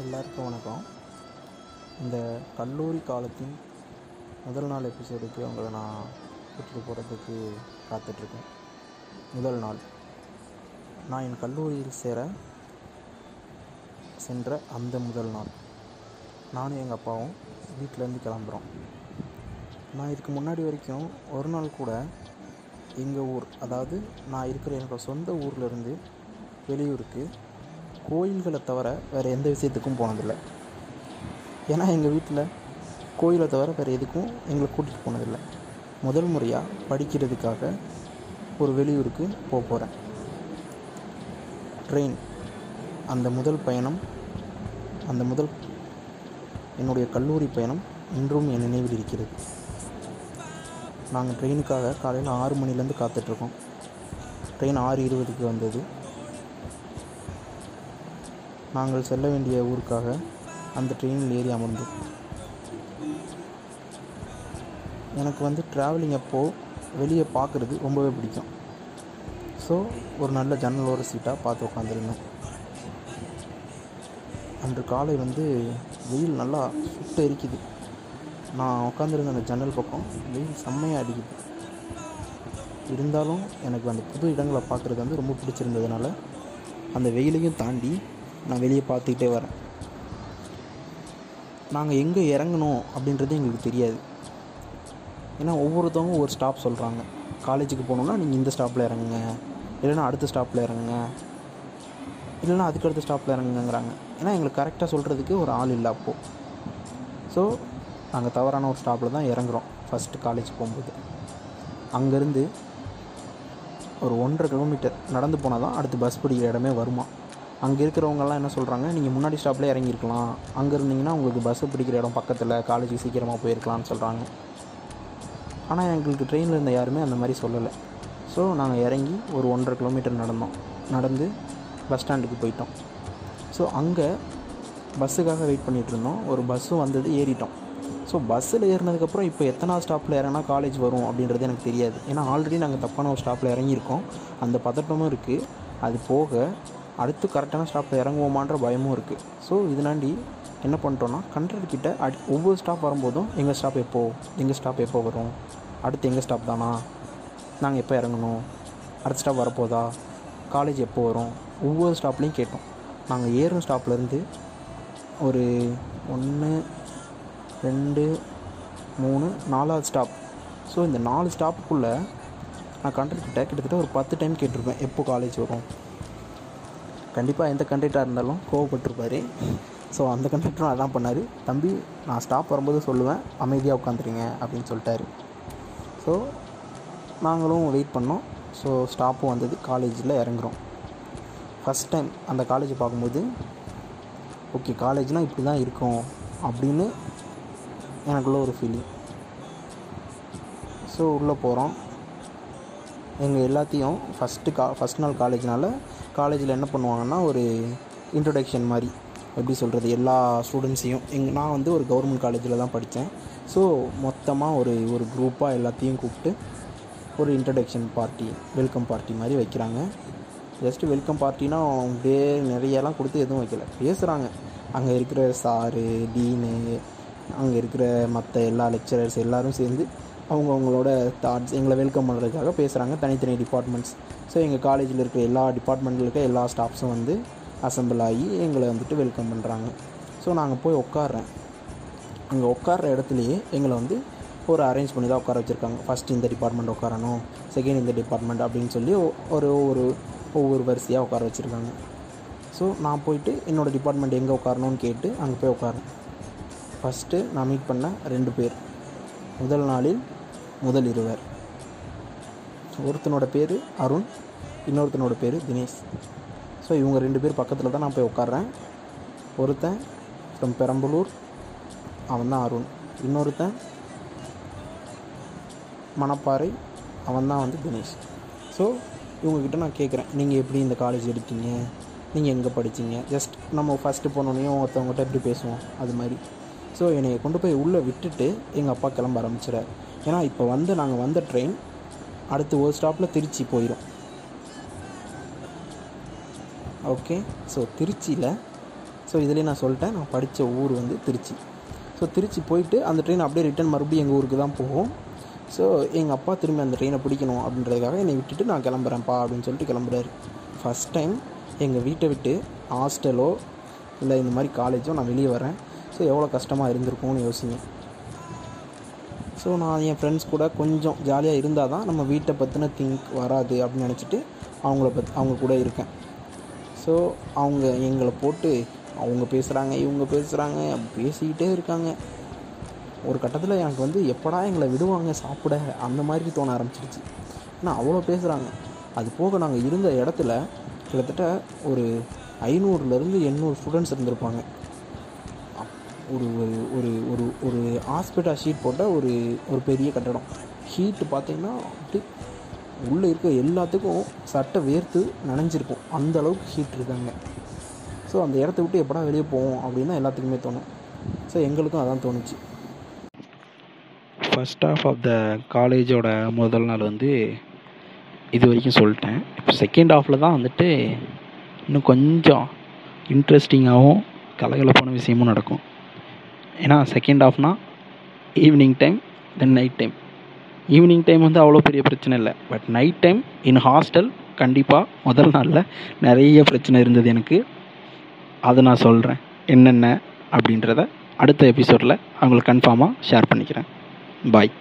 எல்லாருக்கும் வணக்கம். இந்த கல்லூரி காலத்தின் முதல் நாள் எபிசோடுக்கு உங்களை நான் கூட்டிகிட்டு போகிறதுக்கு காத்துட்ருக்கேன். முதல் நாள். நான் என் கல்லூரியில் சேர சென்ற அந்த முதல் நாள். நானும் எங்கள் அப்பாவும் வீட்டிலேருந்து கிளம்புறோம். நான் இதுக்கு முன்னாடி வரைக்கும் ஒரு நாள் கூட எங்கள் ஊர் அதாவது நான் இருக்கிற என்னோடய சொந்த ஊர்லேருந்து வெளியூருக்கு கோயில்களை தவிர வேறு எந்த விஷயத்துக்கும் போனதில்லை. ஏன்னா எங்கள் வீட்டில் கோயிலை தவிர வேறு எதுக்கும் எங்களை கூட்டிகிட்டு போனதில்லை. முதல் முறையாக படிக்கிறதுக்காக ஒரு வெளியூருக்கு போக போகிறேன் ட்ரெயின் அந்த முதல் பயணம் அந்த முதல் என்னுடைய கல்லூரி பயணம் இன்றும் என் நினைவில் இருக்கிறது. நாங்கள் ட்ரெயினுக்காக காலையில் ஆறு மணிலேருந்து காத்துட்ருக்கோம் ட்ரெயின் ஆறு இருபதுக்கு வந்தது. நாங்கள் செல்ல வேண்டிய ஊருக்காக அந்த ட்ரெயினில் ஏறி அமர்ந்தோம் எனக்கு வந்து ட்ராவலிங் அப்போது வெளியே பார்க்குறது ரொம்பவே பிடிக்கும். ஸோ ஒரு நல்ல ஜன்னலோட சீட்டாக பார்த்து உட்காந்துருந்தேன் அன்று காலை வந்து வெயில் நல்லா சுட்டு எரிக்குது. நான் உட்காந்துருந்த அந்த ஜன்னல் பக்கம் வெயில் செம்மையாக அடிக்குது. இருந்தாலும் எனக்கு அந்த புது இடங்களை பார்க்குறது வந்து ரொம்ப பிடிச்சிருந்ததுனால அந்த வெயிலையும் தாண்டி நான் வெளியே பார்த்துக்கிட்டே வரேன். நாங்கள் எங்கே இறங்கணும் அப்படின்றது எங்களுக்கு தெரியாது. ஏன்னா ஒவ்வொருத்தவங்க ஒரு ஸ்டாப் சொல்கிறாங்க காலேஜுக்கு போகணுன்னா நீங்கள் இந்த ஸ்டாப்பில் இறங்குங்க. இல்லைன்னா அடுத்த ஸ்டாப்பில் இறங்குங்க. இல்லைன்னா அதுக்கு அடுத்த ஸ்டாப்பில் இறங்குங்கிறாங்க. ஏன்னா எங்களுக்கு கரெக்டாக சொல்கிறதுக்கு ஒரு ஆள் இல்லை அப்போது ஸோ நாங்கள் தவறான ஒரு ஸ்டாப்பில் தான் இறங்குறோம் ஃபஸ்ட்டு காலேஜ் போகும்போது. அங்கேருந்து ஒரு ஒன்றரை கிலோமீட்டர் நடந்து போனால் தான் அடுத்து பஸ் பிடிக்கிற இடமே வருமா? அங்கே இருக்கிறவங்கெல்லாம் என்ன சொல்கிறாங்க நீங்கள் முன்னாடி ஸ்டாப்பில் இறங்கியிருக்கலாம். அங்கே இருந்தீங்கன்னா உங்களுக்கு பஸ்ஸு பிடிக்கிற இடம் பக்கத்தில் காலேஜுக்கு சீக்கிரமாக போயிருக்கலாம்னு சொல்கிறாங்க ஆனால் எங்களுக்கு ட்ரெயினில் இருந்த யாருமே அந்த மாதிரி சொல்லலை. ஸோ நாங்கள் இறங்கி ஒரு ஒன்றரை கிலோமீட்டர் நடந்தோம். நடந்து பஸ் ஸ்டாண்டுக்கு போயிட்டோம். ஸோ அங்கே பஸ்ஸுக்காக வெயிட் பண்ணிகிட்டு இருந்தோம். ஒரு பஸ்ஸும் வந்தது ஏறிட்டோம். ஸோ பஸ்ஸில் ஏறினதுக்கப்புறம் இப்போ எத்தனாவது ஸ்டாப்பில் இறங்கினா காலேஜ் வரும் அப்படின்றது எனக்கு தெரியாது. ஏன்னா ஆல்ரெடி நாங்கள் தப்பான ஒரு ஸ்டாப்பில் இறங்கியிருக்கோம். அந்த பதட்டமும் இருக்குது அது போக அடுத்து கரெக்டான ஸ்டாப்பில் இறங்குவோமான்ற பயமும் இருக்குது ஸோ இதனாண்டி என்ன பண்ணிட்டோன்னா கண்ட்ரர்கிட்ட அடி ஒவ்வொரு ஸ்டாப் வரும்போதும் எங்கள் ஸ்டாப் எப்போ எங்கள் ஸ்டாப் எப்போ வரும்? அடுத்து எங்கள் ஸ்டாப் தானா? நாங்கள் எப்போ இறங்கணும்? அடுத்த ஸ்டாப் வரப்போதா? காலேஜ் எப்போ வரும்? ஒவ்வொரு ஸ்டாப்லேயும் கேட்டோம். நாங்கள் ஏறும் ஸ்டாப்லேருந்து ஒரு ஒன்று ரெண்டு மூணு நாலாவது ஸ்டாப் ஸோ இந்த நாலு ஸ்டாப்புக்குள்ளே நான் கண்டக்டர்கிட்ட கிட்டத்தட்ட ஒரு பத்து டைம் கேட்டிருப்பேன். எப்போ காலேஜ் வரும்? கண்டிப்பாக எந்த கண்டக்டராக இருந்தாலும் கோவப்பட்டிருப்பார். ஸோ அந்த கண்டக்டரும் அதான் பண்ணார். தம்பி நான் ஸ்டாப் வரும்போது சொல்லுவேன். அமைதியாக உட்காந்துருங்க அப்படின்னு சொல்லிட்டாரு. ஸோ நாங்களும் வெயிட் பண்ணோம். ஸோ ஸ்டாப்பும் வந்தது. காலேஜில் இறங்குறோம். ஃபஸ்ட் டைம் அந்த காலேஜை பார்க்கும்போது ஓகே காலேஜ்னால் இப்படி தான் இருக்கும் அப்படின்னு எனக்குள்ள ஒரு ஃபீலிங் ஸோ உள்ளே போகிறோம் எங்கள் எல்லாத்தையும் ஃபஸ்ட்டு கா ஃபஸ்ட் நாள் காலேஜ்னால காலேஜில் என்ன பண்ணுவாங்கன்னா ஒரு இன்ட்ரொடக்ஷன் மாதிரி எப்படி சொல்கிறது எல்லா ஸ்டூடெண்ட்ஸையும் எங் நான் வந்து ஒரு கவர்மெண்ட் காலேஜில் தான் படித்தேன் ஸோ மொத்தமாக ஒரு ஒரு குரூப்பாக எல்லாத்தையும் கூப்பிட்டு ஒரு இன்ட்ரடக்ஷன் பார்ட்டி வெல்கம் பார்ட்டி மாதிரி வைக்கிறாங்க. ஜஸ்ட்டு வெல்கம் பார்ட்டினா அப்படியே நிறையலாம் கொடுத்து எதுவும் வைக்கல. பேசுகிறாங்க அங்கே இருக்கிற சாரு டீனு அங்கே இருக்கிற மற்ற எல்லா லெக்சரர்ஸ் எல்லோரும் சேர்ந்து அவங்க அவங்களோட தாட்ஸ் எங்களை வெல்கம் பண்ணுறதுக்காக பேசுகிறாங்க தனித்தனி டிபார்ட்மெண்ட்ஸ் ஸோ எங்கள் காலேஜில் இருக்கிற எல்லா டிபார்ட்மெண்ட்டில் இருக்க எல்லா ஸ்டாஃப்ஸும் வந்து அசம்பிள் ஆகி எங்களை வந்துட்டு வெல்கம் பண்ணுறாங்க ஸோ நாங்கள் போய் உட்காடுறேன் அங்கே உட்கார்ற இடத்துலையே எங்களை வந்து ஒரு அரேஞ்ச் பண்ணி தான் உட்கார வச்சுருக்காங்க. ஃபஸ்ட் இந்த டிபார்ட்மெண்ட் உட்காரணும் செகண்ட் இந்த டிபார்ட்மெண்ட் அப்படின்னு சொல்லி ஒரு ஒவ்வொரு ஒவ்வொரு வரிசையாக உட்கார வச்சுருக்காங்க. ஸோ நான் போயிட்டு என்னோடய டிபார்ட்மெண்ட் எங்கே உட்காரணும்னு கேட்டு அங்கே போய் உட்காரேன் ஃபஸ்ட்டு நான் மீட் பண்ண ரெண்டு பேர். முதல் நாளில் முதல் இருவர். ஒருத்தனோட பேர் அருண் இன்னொருத்தனோட பேர் தினேஷ். ஸோ இவங்க ரெண்டு பேர் பக்கத்தில் தான் நான் போய் உட்காடுறேன் ஒருத்தன் ஃப்ரம் பெரம்பலூர் அவன் தான் அருண். இன்னொருத்தன் மணப்பாறை அவன் தான் வந்து தினேஷ். ஸோ இவங்கக்கிட்ட நான் கேட்குறேன் நீங்கள் எப்படி இந்த காலேஜ் எடுத்தீங்க? நீங்கள் எங்கே படித்தீங்க ஜஸ்ட் நம்ம ஃபஸ்ட்டு போனோடனே ஒருத்தவங்ககிட்ட எப்படி பேசுவோம்? அது மாதிரி. ஸோ என்னை கொண்டு போய் உள்ளே விட்டுட்டு எங்கள் அப்பா கிளம்ப ஆரம்பிச்சிடார் ஏன்னா இப்போ வந்து நாங்கள் வந்த ட்ரெயின் அடுத்து ஒரு ஸ்டாப்பில் திருச்சி போயிடும் ஓகே ஸோ திருச்சியில் ஸோ இதுலேயே நான் சொல்லிட்டேன். நான் படித்த ஊர் வந்து திருச்சி. ஸோ திருச்சி போயிட்டு அந்த ட்ரெயின் அப்படியே ரிட்டன் மறுபடியும் எங்கள் ஊருக்கு தான் போகும். ஸோ எங்கள் அப்பா திரும்பி அந்த ட்ரெயினை பிடிக்கணும் அப்படின்றதுக்காக என்னை விட்டுட்டு நான் கிளம்புறேன்ப்பா அப்படின்னு சொல்லிட்டு கிளம்புறாரு. ஃபஸ்ட் டைம் எங்கள் வீட்டை விட்டு ஹாஸ்டலோ இல்லை இந்த மாதிரி காலேஜோ நான் வெளியே வரேன் ஸோ எவ்வளோ கஷ்டமாக இருந்திருக்கும்னு யோசிங்க. ஸோ நான் என் ஃப்ரெண்ட்ஸ் கூட கொஞ்சம் ஜாலியாக இருந்தால் தான் நம்ம வீட்டை பற்றின திங்க் வராது அப்படின்னு நினச்சிட்டு அவங்கள பத் அவங்க கூட இருக்கேன். ஸோ அவங்க எங்களை போட்டு அவங்க பேசுகிறாங்க இவங்க பேசுகிறாங்க பேசிக்கிட்டே இருக்காங்க. ஒரு கட்டத்தில் எனக்கு வந்து எப்படா எங்களை விடுவாங்க சாப்பிட? அந்த மாதிரி தோண ஆரம்பிச்சிருச்சு. ஏன்னா அவ்வளோ பேசுகிறாங்க அது போக நாங்கள் இருந்த இடத்துல கிட்டத்தட்ட ஒரு ஐநூறுலேருந்து எண்ணூறு ஸ்டூடெண்ட்ஸ் இருந்திருப்பாங்க. ஒரு ஒரு ஒரு ஒரு ஒரு ஹாஸ்பிட்டல் ஷீட் போட்ட ஒரு ஒரு பெரிய கட்டடம். ஹீட்டு பார்த்தீங்கன்னா அப்படி உள்ளே இருக்க எல்லாத்துக்கும் சட்டை வேர்த்து நனைஞ்சிருக்கும். அந்த அளவுக்கு ஹீட் இருக்காங்க. ஸோ அந்த இடத்த விட்டு எப்படா வெளியே போவோம் அப்படின்னு தான் எல்லாத்துக்குமே தோணும். ஸோ எங்களுக்கும் அதான் தோணுச்சு. ஃபஸ்ட் ஆஃப் ஆஃப் த காலேஜோட முதல் நாள் வந்து இது வரைக்கும் சொல்லிட்டேன். இப்போ செகண்ட் ஆஃபில் தான் வந்துட்டு இன்னும் கொஞ்சம் இன்ட்ரெஸ்டிங்காகவும் கலகலப்பான விஷயமும் நடக்கும். ஏன்னா second ஆஃப்னா evening time then night time evening time வந்து அவ்வளோ பெரிய பிரச்சனை இல்லை. But night time in hostel கண்டிப்பாக முதல் நாளில் நிறைய பிரச்சனை இருந்தது எனக்கு. அதை நான் சொல்கிறேன் என்னென்ன அப்படின்றத அடுத்த எபிசோடில் அவங்களுக்கு கன்ஃபார்மாக ஷேர் பண்ணிக்கிறேன். பாய்